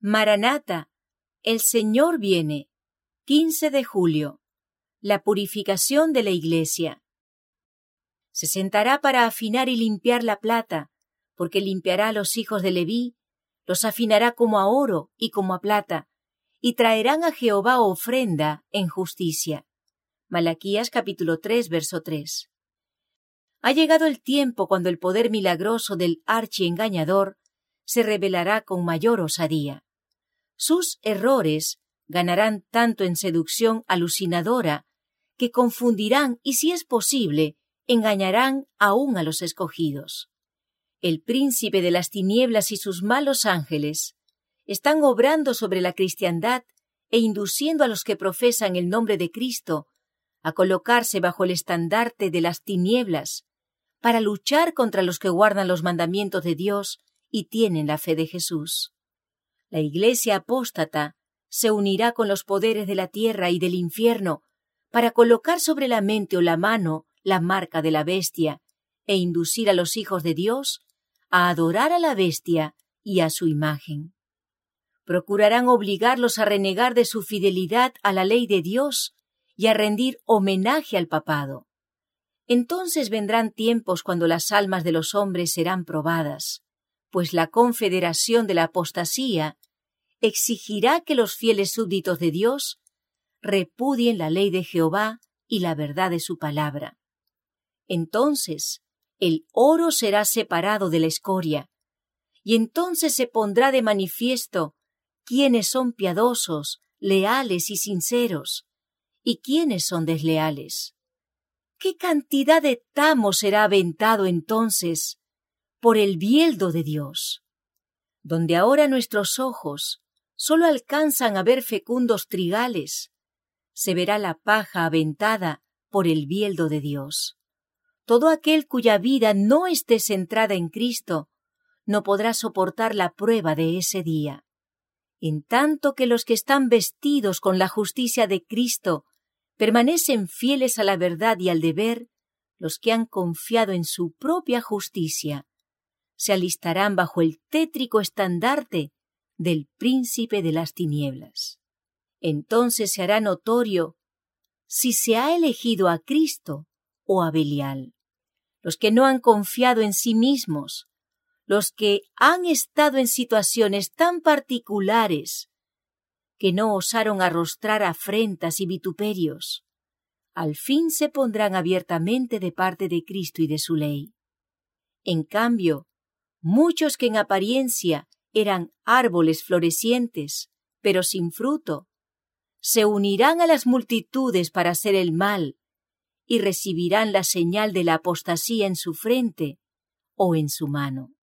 Maranata, el Señor viene. 15 de julio. La purificación de la Iglesia. Se sentará para afinar y limpiar la plata, porque limpiará a los hijos de Leví, los afinará como a oro y como a plata, y traerán a Jehová ofrenda en justicia. Malaquías capítulo 3, verso 3. Ha llegado el tiempo cuando el poder milagroso del archiengañador se revelará con mayor osadía. Sus errores ganarán tanto en seducción alucinadora que confundirán y, si es posible, engañarán aún a los escogidos. El príncipe de las tinieblas y sus malos ángeles están obrando sobre la cristiandad e induciendo a los que profesan el nombre de Cristo a colocarse bajo el estandarte de las tinieblas para luchar contra los que guardan los mandamientos de Dios y tienen la fe de Jesús. La Iglesia apóstata se unirá con los poderes de la tierra y del infierno para colocar sobre la mente o la mano la marca de la bestia e inducir a los hijos de Dios a adorar a la bestia y a su imagen. Procurarán obligarlos a renegar de su fidelidad a la ley de Dios y a rendir homenaje al papado. Entonces vendrán tiempos cuando las almas de los hombres serán probadas, pues la confederación de la apostasía exigirá que los fieles súbditos de Dios repudien la ley de Jehová y la verdad de su palabra. Entonces el oro será separado de la escoria, y entonces se pondrá de manifiesto quiénes son piadosos, leales y sinceros, y quiénes son desleales. ¿Qué cantidad de tamo será aventado entonces por el bieldo de Dios? Donde ahora nuestros ojos sólo alcanzan a ver fecundos trigales, se verá la paja aventada por el bieldo de Dios. Todo aquel cuya vida no esté centrada en Cristo no podrá soportar la prueba de ese día. En tanto que los que están vestidos con la justicia de Cristo permanecen fieles a la verdad y al deber, los que han confiado en su propia justicia se alistarán bajo el tétrico estandarte del príncipe de las tinieblas. Entonces se hará notorio si se ha elegido a Cristo o a Belial. Los que no han confiado en sí mismos, los que han estado en situaciones tan particulares que no osaron arrostrar afrentas y vituperios, al fin se pondrán abiertamente de parte de Cristo y de su ley. En cambio, muchos que en apariencia eran árboles florecientes, pero sin fruto, se unirán a las multitudes para hacer el mal y recibirán la señal de la apostasía en su frente o en su mano.